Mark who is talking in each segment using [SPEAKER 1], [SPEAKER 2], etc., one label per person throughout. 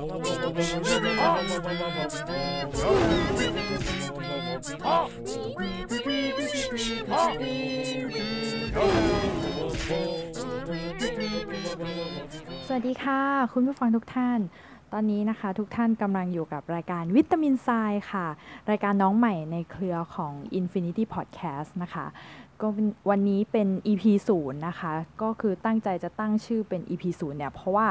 [SPEAKER 1] สวัสดีค่ะ คุณผู้ฟังทุกท่าน ตอนนี้นะคะ ทุกท่านกำลังอยู่กับรายการวิตามินไซค่ะ รายการน้องใหม่ในเครือของ Infinity Podcast นะคะ ก็วันนี้เป็น EP 0นะคะ ก็คือตั้งใจจะตั้งชื่อเป็น EP 0เนี่ย เพราะว่า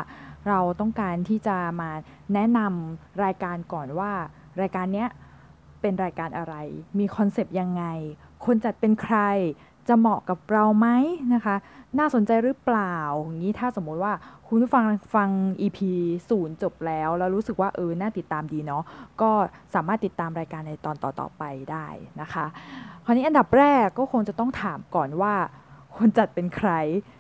[SPEAKER 1] เราต้องการที่จะมาแนะนำรายการก่อนว่า รายการเนี้ยเป็นรายการอะไร มีคอนเซปต์ยังไง คนจัดเป็นใคร จะเหมาะกับเราไหมนะคะ น่าสนใจหรือเปล่าอย่างนี้ถ้าสมมติว่าคุณฟังฟัง EP 0จบแล้ว แล้วรู้สึกว่าเออน่าติดตามดีเนาะก็สามารถติดตามรายการในตอนต่อๆไปได้นะคะ คราวนี้อันดับแรกก็คงจะต้องถามก่อนว่า คนจัดเป็นใคร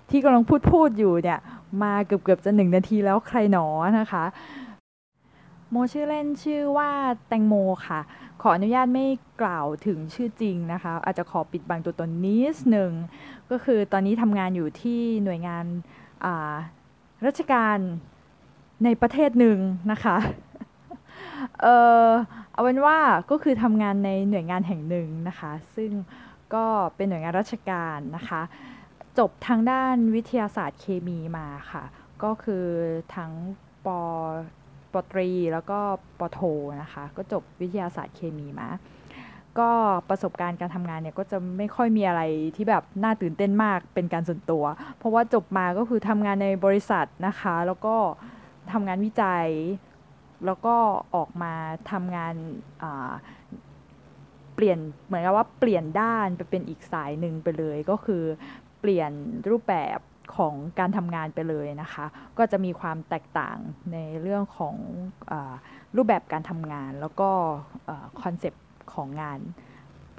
[SPEAKER 1] ที่กำลังพูดพูดอยู่เนี่ย มาเกือบเกือบจะหนึ่งนาทีแล้วใครหนอนะคะ โมชื่อเล่นชื่อว่าแตงโมค่ะ ขออนุญาตไม่กล่าวถึงชื่อจริงนะคะ อาจจะขอปิดบังตัวตนนิดหนึ่ง ก็คือตอนนี้ทำงานอยู่ที่หน่วยงานราชการในประเทศหนึ่งนะคะเออเอาเป็นว่าก็คือทำงานในหน่วยงานแห่งหนึ่งนะคะ ซึ่งก็เป็นหน่วยงานราชการนะคะ จบทางด้านวิทยาศาสตร์เคมีมาค่ะ ก็คือทั้งป ปตรีแล้วก็ปโทนะคะ ก็จบวิทยาศาสตร์เคมีมา ก็ประสบการณ์การทำงานเนี่ยก็จะไม่ค่อยมีอะไรที่แบบน่าตื่นเต้นมากเป็นการส่วนตัว เพราะว่าจบมาก็คือทำงานในบริษัทนะคะ แล้วก็ทำงานวิจัย แล้วก็ออกมาทำงานเปลี่ยนเหมือนกับว่าเปลี่ยนด้านไปเป็นอีกสายหนึ่งไปเลยก็คือเปลี่ยนรูปแบบ ของการทำงานไปเลยนะคะ ก็จะมีความแตกต่างในเรื่องของเออรูปแบบการทำงาน แล้วก็คอนเซปต์ของงาน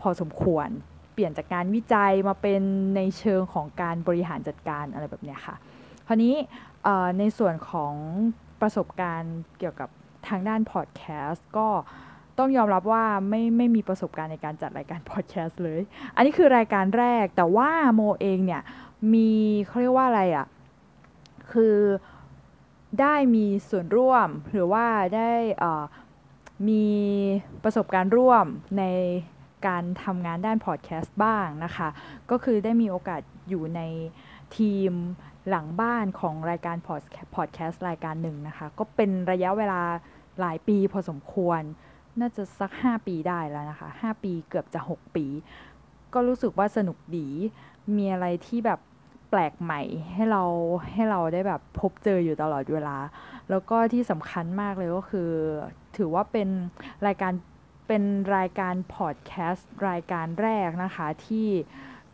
[SPEAKER 1] พอสมควร เปลี่ยนจากการวิจัยมาเป็นในเชิงของการบริหารจัดการอะไรแบบนี้ค่ะคราวนี้ในส่วนของประสบการณ์เกี่ยวกับทางด้านพอดแคสต์ก็ต้องยอมรับว่าไม่ไม่มีประสบการณ์ในการจัดรายการพอดแคสต์เลย อันนี้คือรายการแรกแต่ว่าโมเองเนี่ย มีเขาเรียกว่าอะไรอะ่ะ คือได้มีส่วนร่วมหรือว่าได้มีประสบการณ์ร่วมในการทำงานด้านพอดแคสต์บ้างนะคะ ก็คือได้มีโอกาสอยู่ในทีมหลังบ้านของรายการพอดแคสต์รายการหนึ่งนะคะ ก็เป็นระยะเวลาหลายปีพอสมควร น่าจะสัก 5 ปีได้แล้วนะคะ 5 ปีเกือบจะ 6 ปี ก็รู้สึกว่าสนุกดี มีอะไรที่แบบ แปลกใหม่ให้เราให้เราได้แบบพบเจออยู่ตลอดเวลา แล้วก็ที่สำคัญมากเลยก็คือ ถือว่าเป็นรายการเป็นรายการพอดแคสต์รายการแรกนะคะที่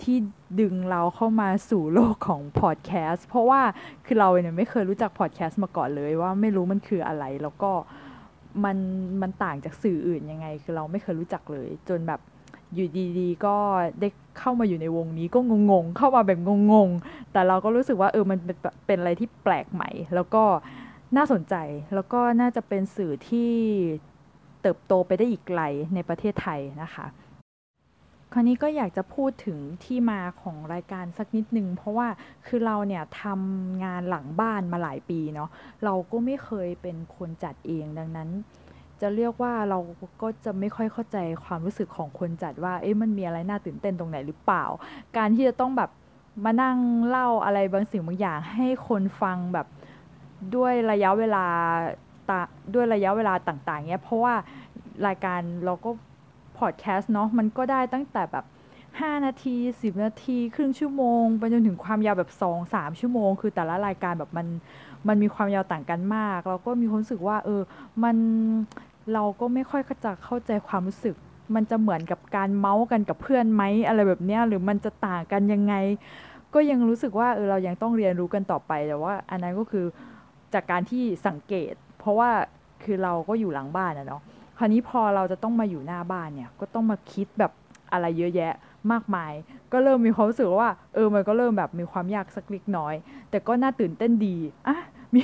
[SPEAKER 1] ที่ดึงเราเข้ามาสู่โลกของพอดแคสต์เพราะว่าคือเราเนี่ยไม่เคยรู้จักพอดแคสต์มาก่อนเลยว่าไม่รู้มันคืออะไรแล้วก็มันมันต่างจากสื่ออื่นยังไง คือเราไม่เคยรู้จักเลย จนแบบ อยู่ดีๆ ก็ได้เข้ามาอยู่ในวงนี้ก็งงๆ เข้ามาแบบงงๆ แต่เราก็รู้สึกว่าเออมันเป็นเป็นอะไรที่แปลกใหม่ แล้วก็น่าสนใจแล้วก็น่าจะเป็นสื่อที่เติบโตไปได้อีกไกลในประเทศไทยนะคะ คราวนี้ก็อยากจะพูดถึงที่มาของรายการสักนิดนึง เพราะว่าคือเราเนี่ยทำงานหลังบ้านมาหลายปีเนาะเราก็ไม่เคยเป็นคนจัดเองดังนั้น จะเรียกว่าเราก็จะไม่ค่อยเข้าใจความรู้สึกของคนจัดว่า เอ๊ะมันมีอะไรน่าตื่นเต้นตรงไหนหรือเปล่า การที่จะต้องแบบมานั่งเล่าอะไรบางสิ่งบางอย่าง ให้คนฟังแบบด้วยระยะเวลาตด้วยระยะเวลาต่างๆเนี้ยเพราะว่ารายการเราก็พอดแคสต์เนาะมันก็ได้ตั้งแต่แบบ 5 นาที 10 นาที ครึ่งชั่วโมง ไปจนถึงความยาวแบบ 2-3 ชั่วโมง คือแต่ละรายการแบบมันมันมีความยาวต่างกันมาก เราก็มีความรู้สึกว่า เออ มัน เราก็ไม่ค่อยจะเข้าใจความรู้สึก มันจะเหมือนกับการเมาส์กันกับเพื่อนไหมอะไรแบบเนี้ยหรือมันจะต่างกันยังไง ก็ยังรู้สึกว่าเออเรายังต้องเรียนรู้กันต่อไปแต่ว่า อันนั้นก็คือจากการที่สังเกต เพราะว่าคือเราก็อยู่หลังบ้านนะเนาะคราวนี้พอเราจะต้องมาอยู่หน้าบ้านเนี่ยก็ต้องมาคิดแบบอะไรเยอะแยะมากมาย ก็เริ่มมีความรู้สึกว่า เออมันก็เริ่มแบบมีความยากสักเล็กน้อย แต่ก็น่าตื่นเต้นดีอะมี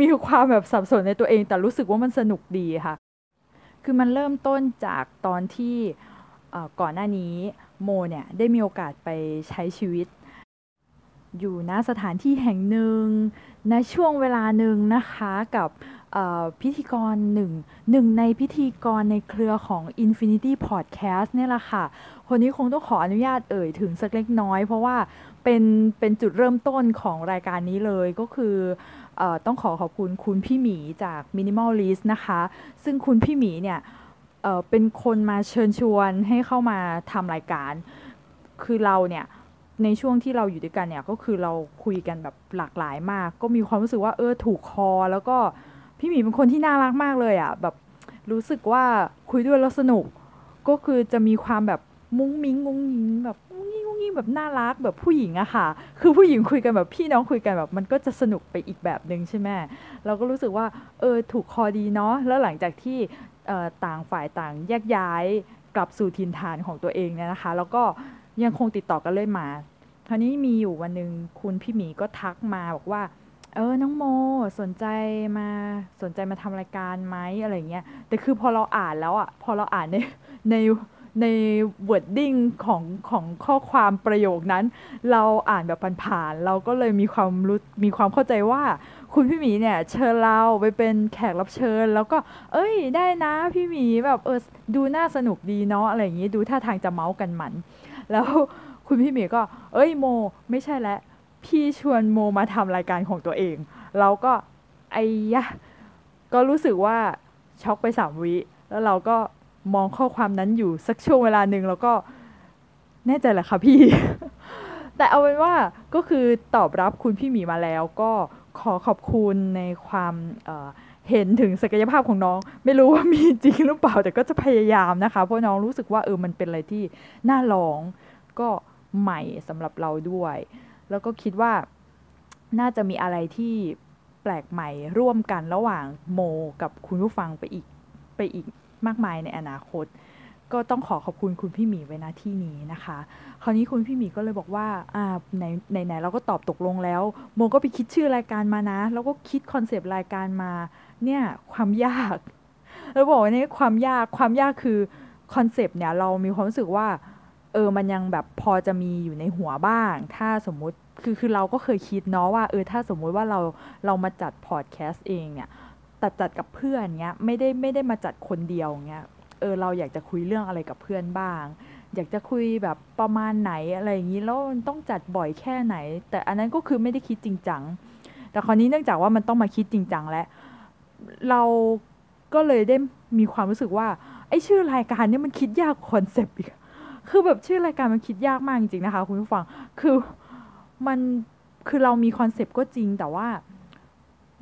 [SPEAKER 1] มีความแบบสับสนในตัวเองแต่รู้สึกว่ามันสนุกดีค่ะ คือมันเริ่มต้นจากตอนที่ก่อนหน้านี้โมเนี่ยได้มีโอกาสไปใช้ชีวิต อยู่ณสถานที่แห่งหนึ่งในช่วงเวลาหนึ่งนะคะกับพิธีกรหนึ่งหนึ่งในพิธีกรในเครือของ Infinity Podcast เนี่ยแหละค่ะ คนนี้คงต้องขออนุญาตเอ่ยถึงสักเล็กน้อยเพราะว่า เป็นเป็นจุดเริ่มต้นของรายการนี้เลยก็คืออต้องขอขอบคุณคุณพี่หมีจาก Minimalist นะคะ ซึ่งคุณพี่หมีเนี่ยเเป็นคนมาเชิญชวนให้เข้ามาทำรายการ คือเราเนี่ยในช่วงที่เราอยู่ด้วยกันเนี่ยก็คือเราคุยกันแบบหลากหลายมาก ก็มีความรู้สึกว่าเออถูกคอ แล้วก็พี่หมีเป็นคนที่น่ารักมากเลยอะ่ะแบบรู้สึกว่าคุยด้วยแล้วสนุก ก็คือจะมีความแบบมุ้งมิ้งงุ้งยิงแบบ ยิงงุ้งยิงแบบน่ารักแบบผู้หญิงอะค่ะ คือผู้หญิงคุยกันแบบพี่น้องคุยกันแบบมันก็จะสนุกไปอีกแบบหนึ่งใช่ไหมเราก็รู้สึกว่าเออถูกคอดีเนาะแล้วหลังจากที่ต่างฝ่ายต่างแยกย้ายกลับสู่ถิ่นฐานของตัวเองเนี่ยนะคะ แล้วก็ยังคงติดต่อกันเรื่อยมาคราวนี้มีอยู่วันหนึ่งคุณพี่หมีก็ทักมาบอกว่า เออน้องโมสนใจมาสนใจมาทำรายการไหมอะไรเงี้ยแต่คือพอเราอ่านแล้วอะพอเราอ่านในใน ใน wording ของของข้อความประโยคนั้น เราอ่านแบบผ่านๆเราก็เลยมีความรู้มีความเข้าใจว่า คุณพี่หมีเนี่ยเชิญเราไปเป็นแขกรับเชิญ แล้วก็ เอ้ยได้นะพี่หมีแบบเออดูน่าสนุกดีเนาะอะไรอย่างงี้ดูท่าทางจะเมาส์กันมัน แล้วคุณพี่หมีก็ เอ้ยโม ไม่ใช่แล้วพี่ชวนโมมาทำรายการของตัวเอง เราก็ไอ้ยะก็รู้สึกว่าช็อกไปสามวิ แล้วเราก็ มองข้อความนั้นอยู่สักช่วงเวลาหนึ่งแล้วก็แน่ใจแหละค่ะพี่ แต่เอาเป็นว่าก็คือตอบรับคุณพี่หมีมาแล้ว ก็ขอขอบคุณในความเเห็นถึงศักยภาพของน้อง ไม่รู้ว่ามีจริงหรือเปล่า แต่ก็จะพยายามนะคะ เพราะน้องรู้สึกว่าเออมันเป็นอะไรที่น่าลองก็ใหม่สำหรับเราด้วย แล้วก็คิดว่าน่าจะมีอะไรที่แปลกใหม่ร่วมกันระหว่างโมกับคุณผู้ฟังไปอีกไปอีก มากมายในอนาคต ก็ต้องขอขอบคุณคุณพี่หมีไว้ณที่นี้นะคะ คราวนี้คุณพี่หมีก็เลยบอกว่าอ่าในในไหนเราก็ตอบตกลงแล้วโมก็ไปคิดชื่อรายการมานะ แล้วก็คิดคอนเซปต์รายการมาเนี่ยความยากแล้วบอกว่านี่ความยากความยากคือคอนเซปต์เนี่ยเรามีความรู้สึกว่าเออมันยังแบบพอจะมีอยู่ในหัวบ้าง ถ้าสมมุติคือคือเราก็เคยคิดเนาะว่าเออถ้าสมมุติว่าเราเรามาจัดพอดแคสต์เองเนี่ย แต่จัดกับเพื่อนเงี้ยไม่ได้ไม่ได้มาจัดคนเดียวเงี้ยเออเราอยากจะคุยเรื่องอะไรกับเพื่อนบ้าง อยากจะคุยแบบประมาณไหนอะไรอย่างนี้แล้วมันต้องจัดบ่อยแค่ไหน แต่อันนั้นก็คือไม่ได้คิดจริงจังแต่คราวนี้เนื่องจากว่ามันต้องมาคิดจริงจังแล้วเราก็เลยได้มีความรู้สึกว่าไอ้ชื่อรายการเนี้ยมันคิดยากคอนเซปต์อีกคือแบบชื่อรายการมันคิดยากมากจริงๆนะคะคุณผู้ฟังคือมันคือเรามีคอนเซปต์ก็จริงแต่ว่า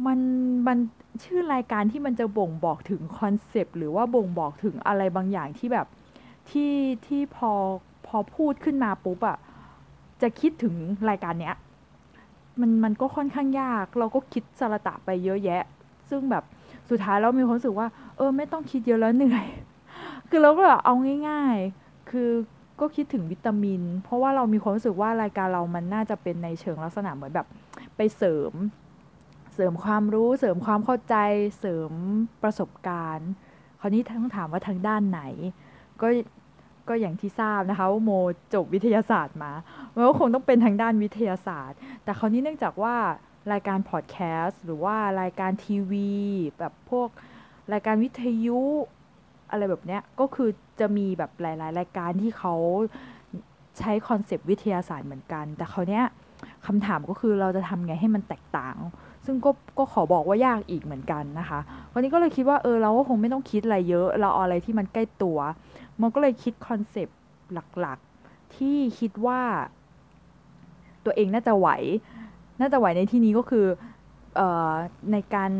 [SPEAKER 1] มันมัน ชื่อรายการที่มันจะบ่งบอกถึงคอนเซปต์หรือว่าบ่งบอกถึงอะไรบางอย่างที่แบบที่ที่พอพอพูดขึ้นมาปุ๊บอะจะคิดถึงรายการเนี้ยมันมันก็ค่อนข้างยาก เราก็คิดสาระตะไปเยอะแยะ ซึ่งแบบสุดท้ายเรามีความรู้สึกว่า เออ ไม่ต้องคิดเยอะแล้วเหนื่อย คือเราก็แบบเอาง่าย ๆ คือก็คิดถึงวิตามิน เพราะว่าเรามีความรู้สึกว่ารายการเรามันน่าจะเป็นในเชิงลักษณะเหมือนแบบ ไปเสริม ริมความรู้ เสริมความเข้าใจ เสริมประสบการณ์ คราวนี้ต้องถามว่าทางด้านไหน ก็ก็อย่างที่ทราบนะคะว่าโมจบวิทยาศาสตร์มามันก็คงต้องเป็นทางด้านวิทยาศาสตร์ แต่คราวนี้เนื่องจากว่ารายการพอดแคสต์หรือว่ารายการทีวีแบบพวกรายการวิทยุอะไรแบบเนี้ยก็คือจะมีแบบหลาย ๆ รายการที่เขาใช้คอนเซปต์วิทยาศาสตร์เหมือนกัน แต่เขาเนี้ยคำถามก็คือเราจะทำไงให้มันแตกต่าง ซึ่งก็ก็ขอบอกว่ายากอีกเหมือนกันนะคะ วันนี้ก็เลยคิดว่าเออเราก็คงไม่ต้องคิดอะไรเยอะ เราเอาอะไรที่มันใกล้ตัว มันก็เลยคิดคอนเซปต์หลักๆ ที่คิดว่า ตัวเองน่าจะไหว น่าจะไหวในที่นี้ก็คือออในการ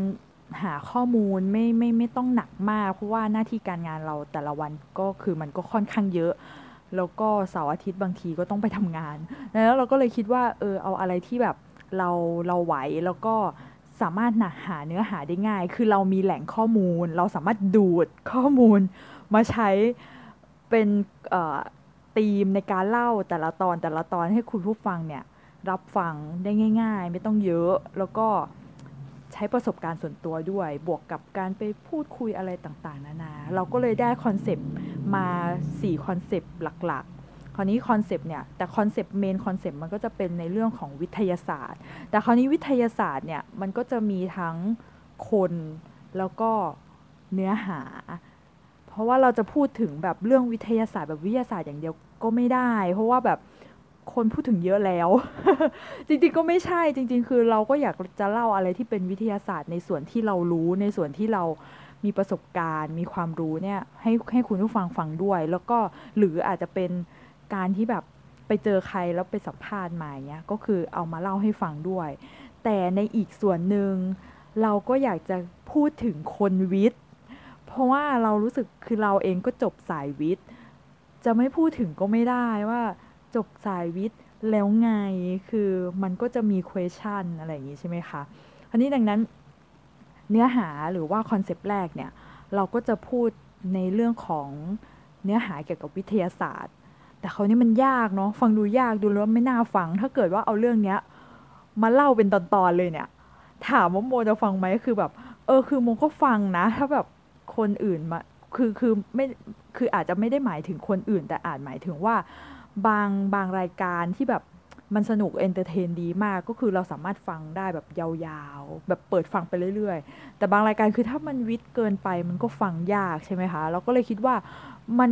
[SPEAKER 1] หาข้อมูลไม่ไม่ไม่ต้องหนักมาก เพราะว่าหน้าที่การงานเราแต่ละวันก็คือมันก็ค่อนข้างเยอะ แล้วก็เสาร์อาทิตย์บางทีก็ต้องไปทำงาน แล้วเราก็เลยคิดว่าเออเอาอะไรที่แบบ เราเราไหวแล้วก็สามารถหาเนื้อหาได้ง่าย คือเรามีแหล่งข้อมูล เราสามารถดูดข้อมูลมาใช้เป็นธีมในการเล่าแต่ละตอนแต่ละตอนให้คุณผู้ฟังเนี่ยรับฟังได้ง่าย ๆ ไม่ต้องเยอะแล้วก็ใช้ประสบการณ์ส่วนตัวด้วย บวกกับการไปพูดคุยอะไรต่างๆ นานา เราก็เลยได้คอนเซปต์มา 4 คอนเซปต์หลักๆ คราวนี้คอนเซปต์เนี่ยแต่คอนเซปต์ main concept มันก็จะเป็นในเรื่องของวิทยาศาสตร์ แต่คราวนี้วิทยาศาสตร์เนี่ยมันก็จะมีทั้งคนแล้วก็เนื้อหา เพราะว่าเราจะพูดถึงแบบเรื่องวิทยาศาสตร์แบบวิทยาศาสตร์อย่างเดียวก็ไม่ได้ เพราะว่าแบบคนพูดถึงเยอะแล้ว จริงๆก็ไม่ใช่จริง ๆ คือเราก็อยากจะเล่าอะไรที่เป็นวิทยาศาสตร์ในส่วนที่เรารู้ในส่วนที่เรามีประสบการณ์ มีความรู้เนี่ยให้ให้คุณผู้ฟังฟังด้วย แล้วก็หรืออาจจะเป็น การที่แบบไปเจอใครแล้วไปสัมภาษณ์มาเนี้ยก็คือเอามาเล่าให้ฟังด้วย แต่ในอีกส่วนหนึ่งเราก็อยากจะพูดถึงคนวิทย์ เพราะว่าเรารู้สึกคือเราเองก็จบสายวิทย์ จะไม่พูดถึงก็ไม่ได้ว่าจบสายวิทย์แล้วไงคือมันก็จะมี question อะไรอย่างนี้ใช่ไหมคะอันนี้ดังนั้นเนื้อหาหรือว่าคอนเซปต์แรกเนี่ย เราก็จะพูดในเรื่องของเนื้อหาเกี่ยวกับวิทยาศาสตร์ แต่เขานี่มันยากเนาะฟังดูยากดูแล้วไม่น่าฟัง ถ้าเกิดว่าเอาเรื่องเนี้ยมาเล่าเป็นตอนๆเลยเนี่ย ถามว่าโมจะฟังไหมคือแบบ เออคือโมก็ฟังนะ ถ้าแบบคนอื่นมาคือคือไม่คืออาจจะไม่ได้หมายถึงคนอื่น แต่อาจหมายถึงว่าบางบางรายการที่แบบมันสนุก entertain ดีมากก็คือเราสามารถฟังได้แบบยาวๆ แบบเปิดฟังไปเรื่อยๆ แต่บางรายการคือถ้ามันวิทย์เกินไปมันก็ฟังยากใช่ไหมคะ เราก็เลยคิดว่ามัน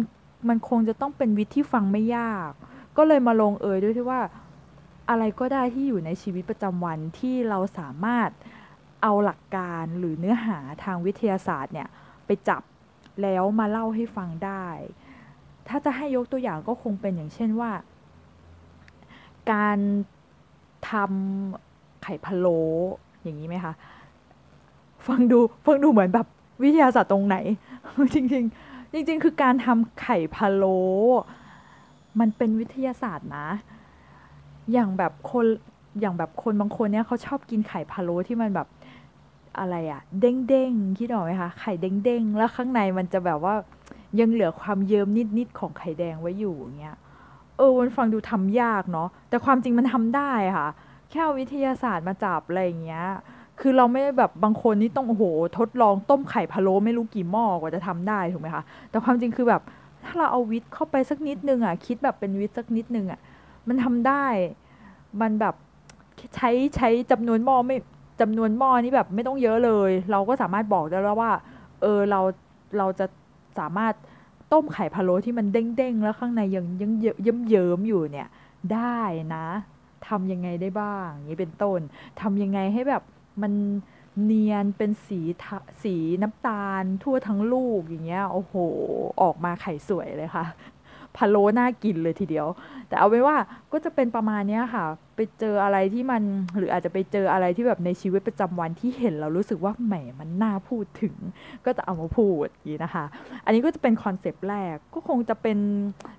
[SPEAKER 1] มันคงจะต้องเป็นวิทย์ที่ฟังไม่ยาก ก็เลยมาลงเอยด้วยที่ว่าอะไรก็ได้ที่อยู่ในชีวิตประจำวันที่เราสามารถเอาหลักการหรือเนื้อหาทางวิทยาศาสตร์เนี่ยไปจับแล้วมาเล่าให้ฟังได้ ถ้าจะให้ยกตัวอย่างก็คงเป็นอย่างเช่นว่า การทำไข่พะโล้อย่างนี้ไหมคะ ฟังดูฟังดูเหมือนแบบวิทยาศาสตร์ตรงไหน จริงๆ จริงๆ คือการทำไข่พะโล้มันเป็นวิทยาศาสตร์นะ อย่างแบบคนอย่างแบบคนบางคนเนี่ยเขาชอบกินไข่พะโล้ที่มันแบบอะไรอะเด้งเด้งคิดออกไหมคะไข่เด้งเด้งแล้วข้างในมันจะแบบว่ายังเหลือความเยิ้มนิดๆของไข่แดงไว้อยู่อย่างเงี้ยเออมันฟังดูทำยากเนาะแต่ความจริงมันทำได้ค่ะ แค่วิทยาศาสตร์มาจับอะไรอย่างเงี้ย คือเราไม่แบบบางคนนี่ต้องโอ้โห ทดลองต้มไข่พะโล้ไม่รู้กี่หม้อกว่าจะทำได้ถูกไหมคะ แต่ความจริงคือแบบถ้าเราเอาวิทย์เข้าไปสักนิดนึงอะคิดแบบเป็นวิทย์สักนิดนึงอะมันทำได้มันแบบใช้ใช้จำนวนหม้อไม่จำนวนหม้อนี่แบบไม่ต้องเยอะเลย เราก็สามารถบอกได้แล้วว่า เออเราเราจะสามารถต้มไข่พะโล้ที่มันเด้งๆแล้วข้างในยังยังเยิ้มเยิ้มอยู่เนี่ย ได้นะทำยังไงได้บ้างอย่างนี้เป็นต้นทำยังไงให้แบบ มันเนียนเป็นสีสีน้ำตาลทั่วทั้งลูกอย่างเงี้ยโอ้โห ออกมาไข่สวยเลยค่ะพะโล้น่ากินเลยทีเดียว แต่เอาไว้ว่าก็จะเป็นประมาณนี้ค่ะ ไปเจออะไรที่มันหรืออาจจะไปเจออะไรที่แบบในชีวิตประจำวันที่เห็นเรารู้สึกว่าแหมมันน่าพูดถึง ก็จะเอามาพูดอย่างนี้นะคะ อันนี้ก็จะเป็นคอนเซปต์แรกก็คงจะเป็น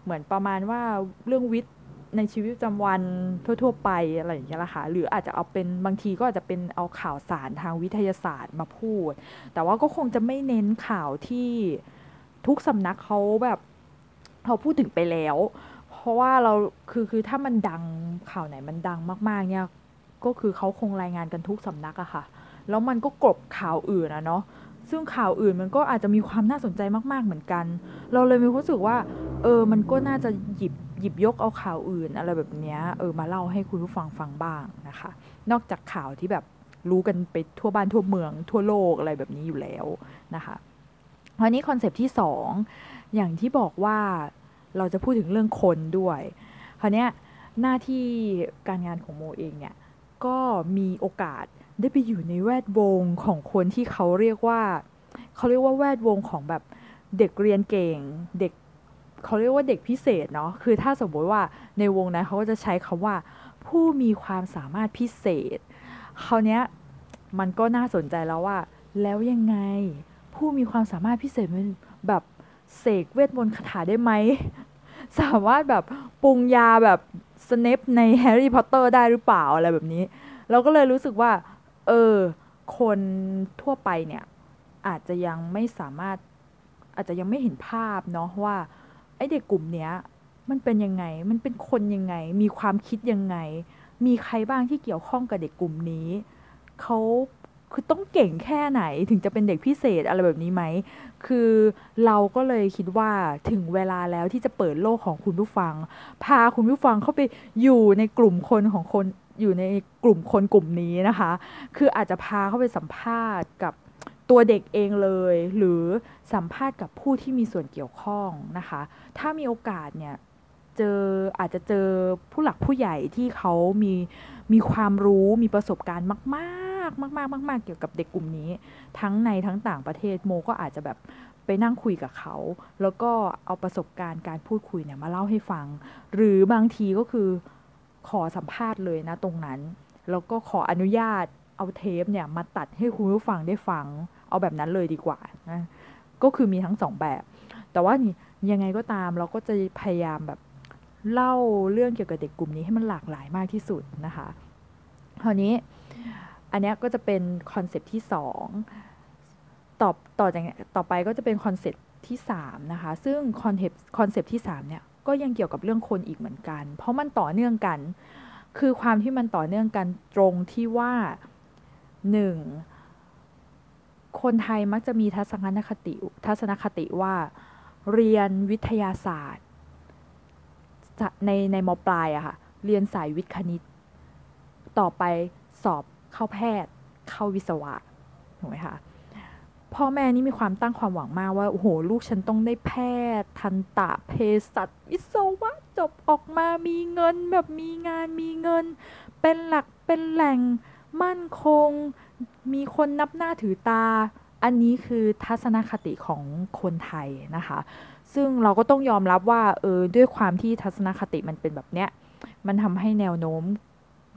[SPEAKER 1] เหมือนประมาณว่าเรื่องวิทย์ ในชีวิตประจำวันทั่ว ๆ ไปอะไรอย่างเงี้ยละค่ะหรืออาจจะเอาเป็นบางทีก็อาจจะเป็นเอาข่าวสารทางวิทยาศาสตร์มาพูด แต่ว่าก็คงจะไม่เน้นข่าวที่ทุกสำนักเขาแบบเขาพูดถึงไปแล้ว เพราะว่าเราคือคือถ้ามันดังข่าวไหนมันดังมากๆเนี่ยก็คือเขาคงรายงานกันทุกสำนักอะค่ะ แล้วมันก็กลบข่าวอื่นอะเนาะซึ่งข่าวอื่นมันก็อาจจะมีความน่าสนใจมาก ๆ เหมือนกัน เราเลยมีความรู้สึกว่า เออ มันก็น่าจะหยิบ หยิบยกเอาข่าวอื่น อะไรแบบนี้เออมาเล่าให้คุณผู้ฟังฟังบ้างนะคะ นอกจากข่าวที่แบบรู้กันไปทั่วบ้านทั่วเมืองทั่วโลกอะไรแบบนี้อยู่แล้วนะคะคราวนี้คอนเซปที่สองอย่างที่บอกว่าเราจะพูดถึงเรื่องคนด้วยคราวนี้หน้าที่การงานของโมเองเนี่ยก็มีโอกาสได้ไปอยู่ในแวดวงของคนที่เขาเรียกว่า เขาเรียกว่าแวดวงของแบบเด็กเรียนเก่ง เด็ก เขาเรียกว่าเด็กพิเศษเนาะคือถ้าสมมติว่าในวงนั้นเขาก็จะใช้คำว่า ผู้มีความสามารถพิเศษคราวนี้มันก็น่าสนใจแล้วว่า แล้วยังไง ผู้มีความสามารถพิเศษมันแบบเสกเวทมนต์คาถาได้ไหม สามารถแบบปรุงยาแบบสเนปในแฮร์รี่พอตเตอร์ได้หรือเปล่าอะไรแบบนี้ เราก็เลยรู้สึกว่า เออ คนทั่วไปเนี่ย อาจจะยังไม่สามารถอาจจะยังไม่เห็นภาพเนาะว่า ไอเด็กกลุ่มเนี้ยมันเป็นยังไง มันเป็นคนยังไง มีความคิดยังไง มีใครบ้างที่เกี่ยวข้องกับเด็กกลุ่มนี้ เขาคือต้องเก่งแค่ไหนถึงจะเป็นเด็กพิเศษอะไรแบบนี้ไหม คือเราก็เลยคิดว่าถึงเวลาแล้วที่จะเปิดโลกของคุณผู้ฟัง พาคุณผู้ฟังเข้าไปอยู่ในกลุ่มคนของคนอยู่ในกลุ่มคนกลุ่มนี้นะคะ คืออาจจะพาเข้าไปสัมภาษณ์กับ ตัวเด็กเองเลย หรือสัมภาษณ์กับผู้ที่มีส่วนเกี่ยวข้องนะคะ ถ้ามีโอกาสเนี่ยเจออาจจะเจอผู้หลักผู้ใหญ่ที่เขามีมีความรู้มีประสบการณ์มากๆ มาก ๆ มาก ๆ เกี่ยวกับเด็กกลุ่มนี้ ทั้งในทั้งต่างประเทศโมก็อาจจะแบบไปนั่งคุยกับเขา แล้วก็เอาประสบการณ์การพูดคุยเนี่ยมาเล่าให้ฟัง หรือบางทีก็คือขอสัมภาษณ์เลยนะตรงนั้น แล้วก็ขออนุญาตเอาเทปเนี่ยมาตัดให้คุณผู้ฟังได้ฟัง เอาแบบนั้นเลยดีกว่านะก็คือมีทั้งสองแบบ แต่ว่านี่ยังไงก็ตามเราก็จะพยายามแบบเล่าเรื่องเกี่ยวกับเด็กกลุ่มนี้ให้มันหลากหลายมากที่สุดนะคะคราวนี้อันนี้ก็จะเป็น concept ที่สองต่อต่อจากต่อไปก็จะเป็น concept ที่3นะคะ ซึ่ง concept concept ที่3เนี่ยก็ยังเกี่ยวกับเรื่องคนอีกเหมือนกัน เพราะมันต่อเนื่องกัน คือความที่มันต่อเนื่องกันตรงที่ว่าหนึ่ง คนไทยมักจะมีทัศนคติทัศนคติว่า เรียนวิทยาศาสตร์ ในในมปลายอะค่ะ เรียนสายวิทย์คณิต ต่อไปสอบเข้าแพทย์ เข้าวิศวะถูกไหมคะพ่อแม่นี่มีความตั้งความหวังมากว่าโอ้โหลูกฉันต้องได้แพทย์ ทันตะเภสัชวิศวะจบออกมามีเงินแบบมีงานมีเงิน เป็นหลักเป็นแหล่งมั่นคง มีคนนับหน้าถือตา อันนี้คือทัศนคติของคนไทยนะคะ ซึ่งเราก็ต้องยอมรับว่าเออด้วยความที่ทัศนคติมันเป็นแบบเนี้ยมันทำให้แนวโน้ม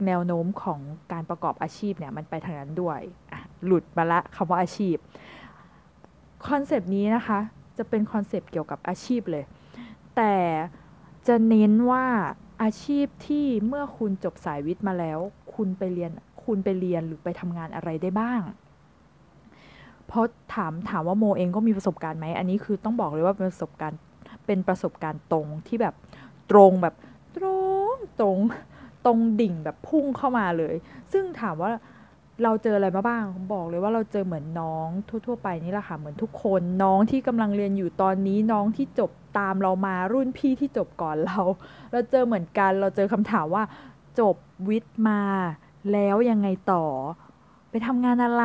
[SPEAKER 1] แนวโน้มของการประกอบอาชีพเนี่ยมันไปทางนั้นด้วยหลุดมาละคำว่าอาชีพ concept นี้นะคะจะเป็น concept เกี่ยวกับอาชีพเลย แต่จะเน้นว่าอาชีพที่เมื่อคุณจบสายวิทย์มาแล้ว คุณไปเรียน คุณไปเรียนหรือไปทำงานอะไรได้บ้างเพราะถามถามว่าโมเองก็มีประสบการณ์ไหมอันนี้คือต้องบอกเลยว่าเป็นประสบการณ์เป็นประสบการณ์ตรงที่แบบตรงแบบตรงตรงตรงดิ่งแบบพุ่งเข้ามาเลย ซึ่งถามว่าเราเจออะไรมาบ้าง บอกเลยว่าเราเจอเหมือนน้องทั่ว ๆ ไปนี่แหละค่ะ เหมือนทุกคน น้องที่กำลังเรียนอยู่ตอนนี้ น้องที่จบตามเรามา รุ่นพี่ที่จบก่อนเรา เราเจอเหมือนกัน เราเจอคำถามว่าจบวิทย์มา แล้วยังไงต่อ ไปทำงานอะไร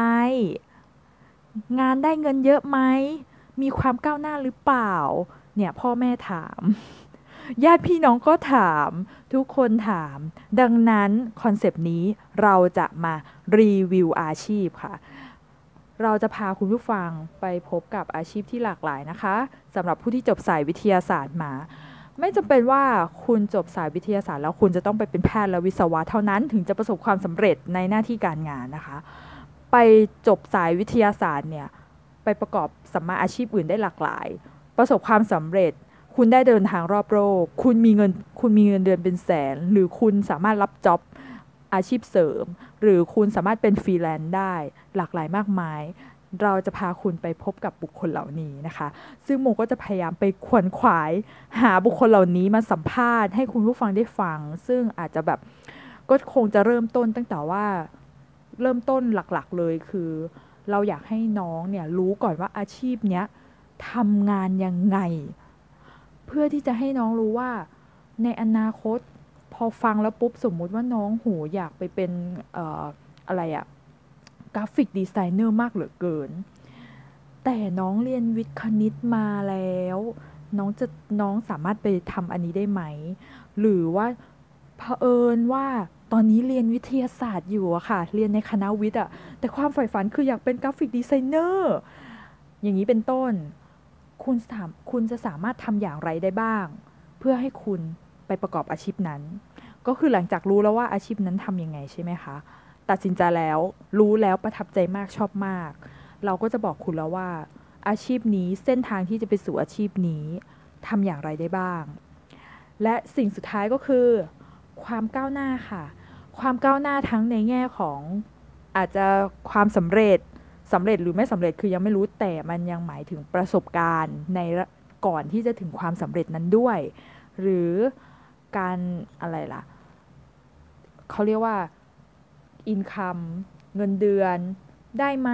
[SPEAKER 1] งานได้เงินเยอะไหม มีความก้าวหน้าหรือเปล่า เนี่ยพ่อแม่ถาม ญาติพี่น้องก็ถาม ทุกคนถาม ดังนั้น concept นี้เราจะมารีวิวอาชีพค่ะเราจะพาคุณผู้ฟังไปพบกับอาชีพที่หลากหลายนะคะสำหรับผู้ที่จบสายวิทยาศาสตร์มา ไม่จำเป็นว่าคุณจบสายวิทยาศาสตร์ แล้วคุณจะต้องไปเป็นแพทย์และวิศวะเท่านั้นถึงจะประสบความสำเร็จในหน้าที่การงานนะคะ ไปจบสายวิทยาศาสตร์เนี่ยไปประกอบสัมมาอาชีพอื่นได้หลากหลาย ประสบความสำเร็จ คุณได้เดินทางรอบโลกคุณมีเงินคุณมีเงินเดือนเป็นแสน หรือคุณสามารถรับจ็อบอาชีพเสริม หรือคุณสามารถเป็นฟรีแลนซ์ได้หลากหลายมากมาย เราจะพาคุณไปพบกับบุคคลเหล่านี้นะคะ ซึ่งโมก็จะพยายามไปขวนขวายหาบุคคลเหล่านี้มาสัมภาษณ์ให้คุณผู้ฟังได้ฟัง ซึ่งอาจจะแบบก็คงจะเริ่มต้นตั้งแต่ว่าเริ่มต้นหลักๆเลยคือ เราอยากให้น้องเนี่ยรู้ก่อนว่าอาชีพเนี้ยทำงานยังไง เพื่อที่จะให้น้องรู้ว่าในอนาคตพอฟังแล้วปุ๊บสมมุติว่าน้องหูอยากไปเป็นอออะไรอะ graphic designer มากเหลือเกิน แต่น้องเรียนวิทย์คณิตมาแล้ว น้องจะน้องสามารถไปทำอันนี้ได้ไหม หรือว่าเผอิญว่าตอนนี้เรียนวิทยาศาสตร์อยู่อะค่ะ เรียนในคณะวิทย์อะแต่ความใฝ่ฝันคืออยากเป็น graphic designer อย่างนี้เป็นต้น คุณสามคุณจะสามารถทำอย่างไรได้บ้าง เพื่อให้คุณไปประกอบอาชีพนั้น ก็คือหลังจากรู้แล้วว่าอาชีพนั้นทำยังไงใช่ไหมคะ ตัดสินใจแล้ว รู้แล้วประทับใจมากชอบมาก เราก็จะบอกคุณแล้วว่า อาชีพนี้เส้นทางที่จะไปสู่อาชีพนี้ทำอย่างไรได้บ้าง และสิ่งสุดท้ายก็คือ ความก้าวหน้าค่ะ ความก้าวหน้าทั้งในแง่ของอาจจะความสำเร็จสำเร็จหรือไม่สำเร็จคือยังไม่รู้แต่มันยังหมายถึงประสบการณ์ในก่อนที่จะถึงความสำเร็จนั้นด้วย หรือการอะไรล่ะเขาเรียกว่า อินคัมเงินเดือน ได้ไหม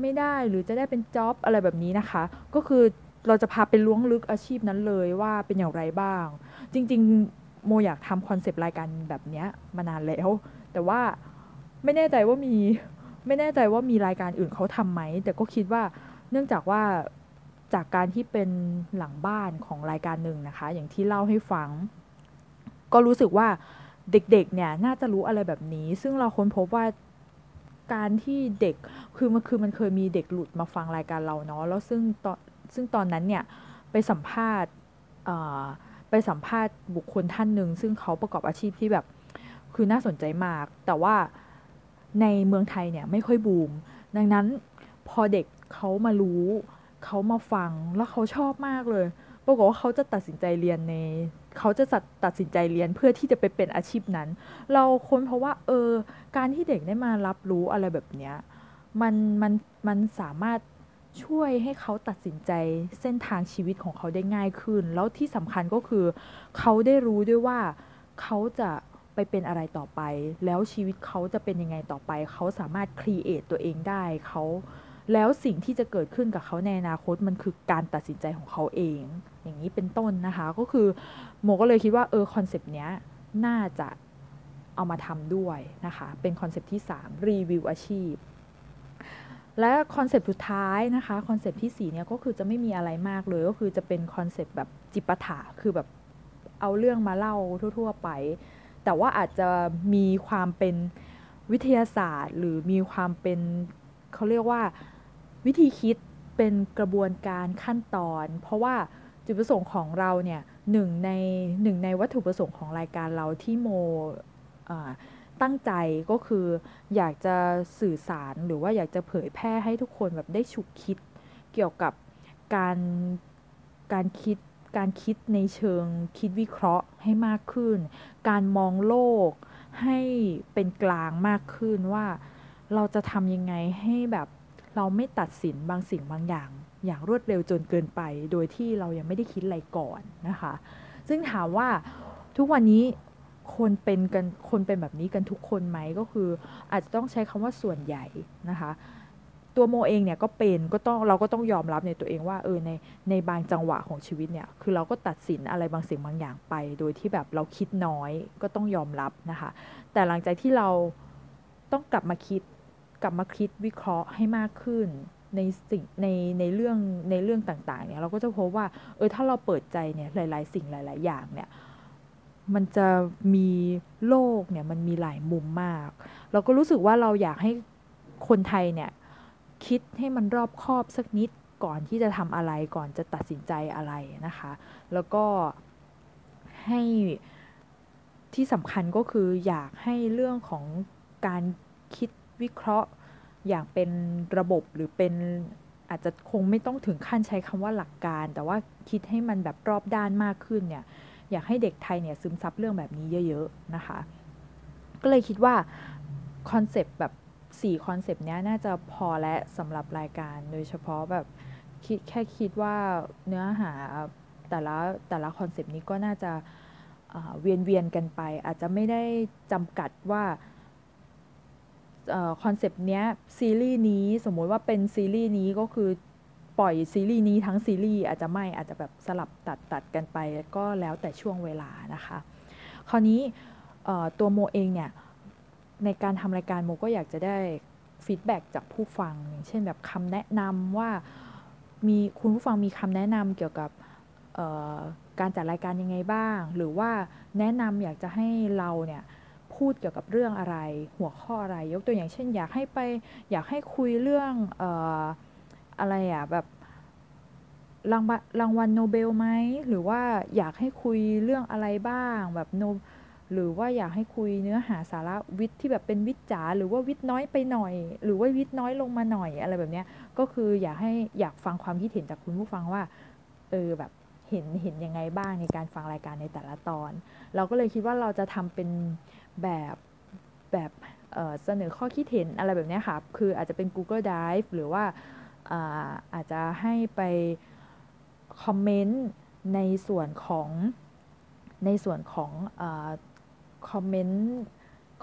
[SPEAKER 1] ไม่ได้หรือจะได้เป็นจ็อบอะไรแบบนี้นะคะ ก็คือเราจะพาไปล้วงลึกอาชีพนั้นเลยว่าเป็นอย่างไรบ้าง จริง ๆ โมอยากทำคอนเซปต์รายการแบบนี้มานานแล้ว แต่ว่าไม่แน่ใจว่ามีไม่แน่ใจว่ามีรายการอื่นเขาทำไหม แต่ก็คิดว่าเนื่องจากว่าจากการที่เป็นหลังบ้านของรายการหนึ่งนะคะ อย่างที่เล่าให้ฟัง ก็รู้สึกว่า เด็กๆเนี่ยน่าจะรู้อะไรแบบนี้ ซึ่งเราค้นพบว่าการที่เด็กคือมันคือมันเคยมีเด็กหลุดมาฟังรายการเราเนาะแล้วซึ่งตอนซึ่งตอนนั้นเนี่ยไปสัมภาษณ์ไปสัมภาษณ์บุคคลท่านหนึ่งซึ่งเขาประกอบอาชีพที่แบบคือน่าสนใจมาก แต่ว่าในเมืองไทยเนี่ยไม่ค่อยบูม ดังนั้นพอเด็กเขามารู้เขามาฟังแล้วเขาชอบมากเลย ปรากฏว่าเขาจะตัดสินใจเรียนใน เขาจะตัดสินใจเรียนเพื่อที่จะไปเป็นอาชีพนั้น เราค้นเพราะว่า เออ การที่เด็กได้มารับรู้อะไรแบบเนี้ยมันมันมันสามารถช่วยให้เขาตัดสินใจเส้นทางชีวิตของเขาได้ง่ายขึ้น แล้วที่สำคัญก็คือ เขาได้รู้ด้วยว่าเขาจะไปเป็นอะไรต่อไป แล้วชีวิตเขาจะเป็นยังไงต่อไป เขาสามารถ create ตัวเองได้เขา แล้วสิ่งที่จะเกิดขึ้นกับเขาในอนาคตมันคือการตัดสินใจของเขาเอง อย่างนี้เป็นต้นนะคะ ก็คือโมก็เลยคิดว่าเออ concept เนี้ยน่าจะเอามาทำด้วยนะคะ เป็น concept ที่ 3 รีวิวอาชีพ และ concept สุดท้ายนะคะ concept ที่4เนี่ยก็คือจะไม่มีอะไรมากเลยก็คือจะเป็น concept แบบจิปาถะคือแบบเอาเรื่องมาเล่าทั่ว ๆ ไป แต่ว่าอาจจะมีความเป็นวิทยาศาสตร์ หรือมีความเป็นเขาเรียกว่า วิธีคิดเป็นกระบวนการขั้นตอน เพราะว่าจุดประสงค์ของเราเนี่ยหนึ่งในหนึ่งในวัตถุประสงค์ของรายการเราที่โมตั้งใจก็คืออยากจะสื่อสารหรือว่าอยากจะเผยแพร่ให้ทุกคนแบบได้ฉุกคิดเกี่ยวกับการการคิดการคิดในเชิงคิดวิเคราะห์ให้มากขึ้น การมองโลกให้เป็นกลางมากขึ้นว่าเราจะทำยังไงให้แบบ เราไม่ตัดสินบางสิ่งบางอย่าง อย่างรวดเร็วจนเกินไป โดยที่เรายังไม่ได้คิดอะไรก่อนนะคะ ซึ่งถามว่าทุกวันนี้คนเป็นกันคนเป็นแบบนี้กันทุกคนไหมก็คืออาจจะต้องใช้คำว่าส่วนใหญ่นะคะตัวโมเองเนี่ยก็เป็นก็ต้องเราก็ต้องยอมรับในตัวเองว่าเออในในบางจังหวะของชีวิตเนี่ยคือเราก็ตัดสินอะไรบางสิ่งบางอย่างไป โดยที่แบบเราคิดน้อยก็ต้องยอมรับนะคะ แต่หลังจากที่เราต้องกลับมาคิด กลับมาคิดวิเคราะห์ให้มากขึ้นในสิ่งในในเรื่องในเรื่องต่างๆเนี่ยเราก็จะพบว่าเออถ้าเราเปิดใจเนี่ยหลาย ๆ สิ่งหลาย ๆ อย่างเนี่ยมันจะมีโลกเนี่ยมันมีหลายมุมมาก เราก็รู้สึกว่าเราอยากให้คนไทยเนี่ยคิดให้มันรอบคอบสักนิดก่อนที่จะทำอะไรก่อนจะตัดสินใจอะไรนะคะ แล้วก็ให้ที่สำคัญก็คืออยากให้เรื่องของการคิด วิเคราะห์อย่างเป็นระบบหรือเป็นอาจจะคงไม่ต้องถึงขั้นใช้คำว่าหลักการ แต่ว่าคิดให้มันแบบรอบด้านมากขึ้นเนี่ยอยากให้เด็กไทยเนี่ยซึมซับเรื่องแบบนี้เยอะๆนะคะ ก็เลยคิดว่า concept แบบ4 concept นี้น่าจะพอและสำหรับรายการ โดยเฉพาะแบบคิดแค่คิดว่าเนื้อหาแต่ละแต่ละ concept นี้ก็น่าจะเวียนเวียนกันไป อาจจะไม่ได้จำกัดว่า concept เนี้ยซีรีส์นี้สมมุติว่าเป็นซีรีส์นี้ก็คือปล่อยซีรีส์นี้ทั้งซีรีส์อาจจะไม่อาจจะแบบสลับตัดตัดกันไปก็แล้วแต่ช่วงเวลานะคะ คราวนี้ตัวโมเองเนี่ยในการทำรายการโมก็อยากจะได้ฟีดแบ็จากผู้ฟังอย่างเช่นแบบคำแนะนำว่ามีคุณผู้ฟังมีคำแนะนำเกี่ยวกับการจัดรายการยังไงบ้าง หรือว่าแนะนำอยากจะให้เราเนี่ย พูดเกี่ยวกับเรื่องอะไร หัวข้ออะไร ยกตัวอย่างเช่น อยากให้ไปอยากให้คุยเรื่องอออะไรอะแบบรางวัลรางวัลโนเบลไหมหรือว่าอยากให้คุยเรื่องอะไรบ้างแบบโนหรือว่าอยากให้คุยเนื้อหาสาระวิทย์ที่แบบเป็นวิทย์จ๋าหรือว่าวิทย์น้อยไปหน่อย หรือว่าวิทย์น้อยลงมาหน่อยอะไรแบบนี้ก็คืออยากให้อยากฟังความคิดเห็นจากคุณผู้ฟังว่าเออแบบเห็นเห็นยังไงบ้างในการฟังรายการในแต่ละตอน เราก็เลยคิดว่าเราจะทำเป็น แบบแบบเสนอข้อคิดเห็นอะไรแบบนี้ค่ะ คืออาจจะเป็น Google Drive หรือว่าอาอาจจะให้ไปคอมเมนต์ในส่วนของในส่วนของคอมเมนต์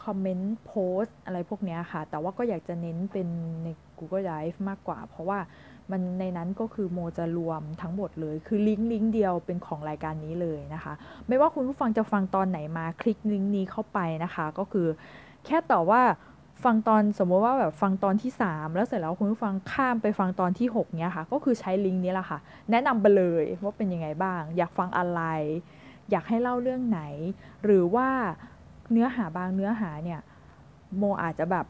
[SPEAKER 1] คอมเมนต์โพสอะไรพวกนี้ค่ะ แต่ว่าก็อยากจะเน้นเป็นใน Google Drive มากกว่า เพราะว่า มันในนั้นก็คือโมจะรวมทั้งหมดเลย คือลิงก์ลิงก์เดียวเป็นของรายการนี้เลยนะคะ ไม่ว่าคุณผู้ฟังจะฟังตอนไหนมาคลิกลิงก์นี้เข้าไปนะคะ ก็คือแค่ต่อว่าฟังตอนสมมติว่าแบบฟังตอนที่ 3 แล้วเสร็จแล้วคุณผู้ฟังข้ามไปฟังตอนที่ 6เนี้ยค่ะ ก็คือใช้ลิงก์นี้แหละค่ะ แนะนำไปเลยว่าเป็นยังไงบ้าง อยากฟังอะไร อยากให้เล่าเรื่องไหน หรือว่าเนื้อหาบางเนื้อหาเนี่ยโมอาจจะแบบ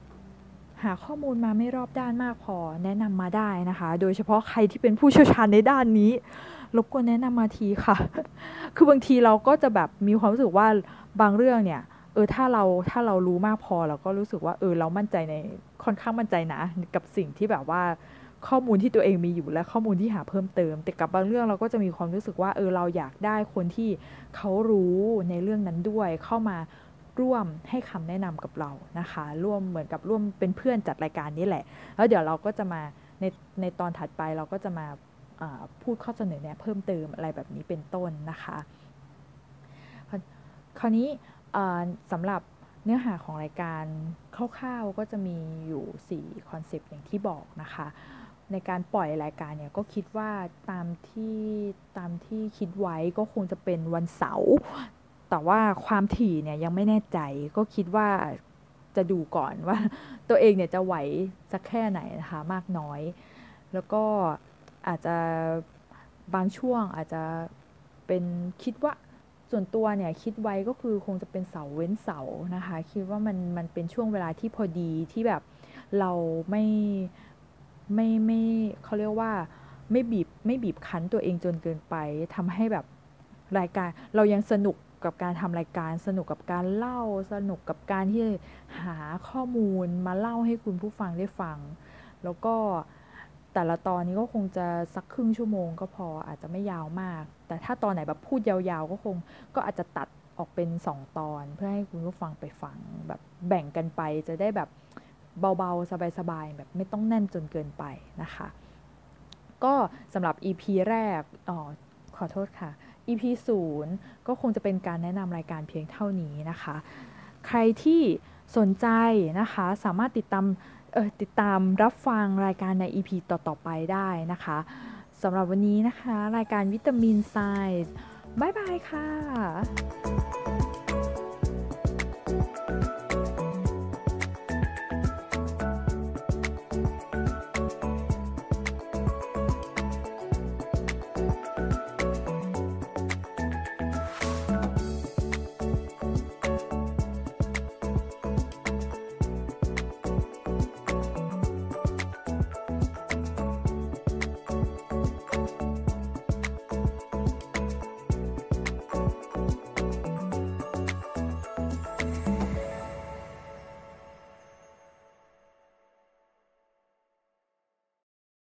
[SPEAKER 1] หาข้อมูลมาไม่รอบด้านมากพอแนะนำมาได้นะคะ โดยเฉพาะใครที่เป็นผู้เชี่ยวชาญในด้านนี้รบกวนแนะนำมาทีค่ะ คือบางทีเราก็จะแบบมีความรู้สึกว่าบางเรื่องเนี่ยเออถ้าเราถ้าเรารู้มากพอเราก็รู้สึกว่าเออเรามั่นใจในค่อนข้างมั่นใจนะกับสิ่งที่แบบว่าข้อมูลที่ตัวเองมีอยู่และข้อมูลที่หาเพิ่มเติม แต่กับบางเรื่องเราก็จะมีความรู้สึกว่าเออเราอยากได้คนที่เขารู้ในเรื่องนั้นด้วยเข้ามา ร่วมให้คำแนะนำกับเรานะคะ ร่วมเหมือนกับร่วมเป็นเพื่อนจัดรายการนี้แหละ แล้วเดี๋ยวเราก็จะมาในในตอนถัดไปเราก็จะมาพูดข้อเสนอแนะเพิ่มเติมอะไรแบบนี้เป็นต้นนะคะ คราวนี้สำหรับเนื้อหาของรายการคร่าวๆก็จะมีอยู่ 4 คอนเซปต์อย่างที่บอกนะคะ ในการปล่อยรายการเนี่ยก็คิดว่าตามที่ตามที่คิดไว้ก็คงจะเป็นวันเสาร์ แต่ว่าความถี่เนี่ยยังไม่แน่ใจก็คิดว่าจะดูก่อนว่าตัวเองเนี่ยจะไหวสักแค่ไหนนะคะมากน้อย แล้วก็อาจจะบางช่วงอาจจะเป็นคิดว่าส่วนตัวเนี่ยคิดไว้ก็คือคงจะเป็นเสาเว้นเสานะคะ คิดว่ามันมันเป็นช่วงเวลาที่พอดีที่แบบเราไม่ไม่ไม่เขาเรียกว่าไม่บีบไม่บีบคั้นตัวเองจนเกินไปทำให้แบบรายการเรายังสนุก กับการทำรายการสนุกกับการเล่าสนุกกับการที่หาข้อมูลมาเล่าให้คุณผู้ฟังได้ฟัง แล้วก็แต่ละตอนนี้ก็คงจะสักครึ่งชั่วโมงก็พออาจจะไม่ยาวมาก แต่ถ้าตอนไหนแบบพูดยาวๆ ก็คงก็อาจจะตัดออกเป็น 2 ตอน เพื่อให้คุณผู้ฟังไปฟังแบบแบ่งกันไปจะได้แบบเบาๆ สบายๆ แบบไม่ต้องแน่นจนเกินไปนะคะ ก็สำหรับ EP แรกอ๋อขอโทษค่ะ EP 0ก็คงจะเป็นการแนะนำรายการเพียงเท่านี้นะคะ ใครที่สนใจนะคะสามารถติดตามติดตามรับฟังรายการใน EP ต่อ ๆ ไปได้นะคะสำหรับวันนี้นะคะ รายการ VitaminSCI bye bye ค่ะ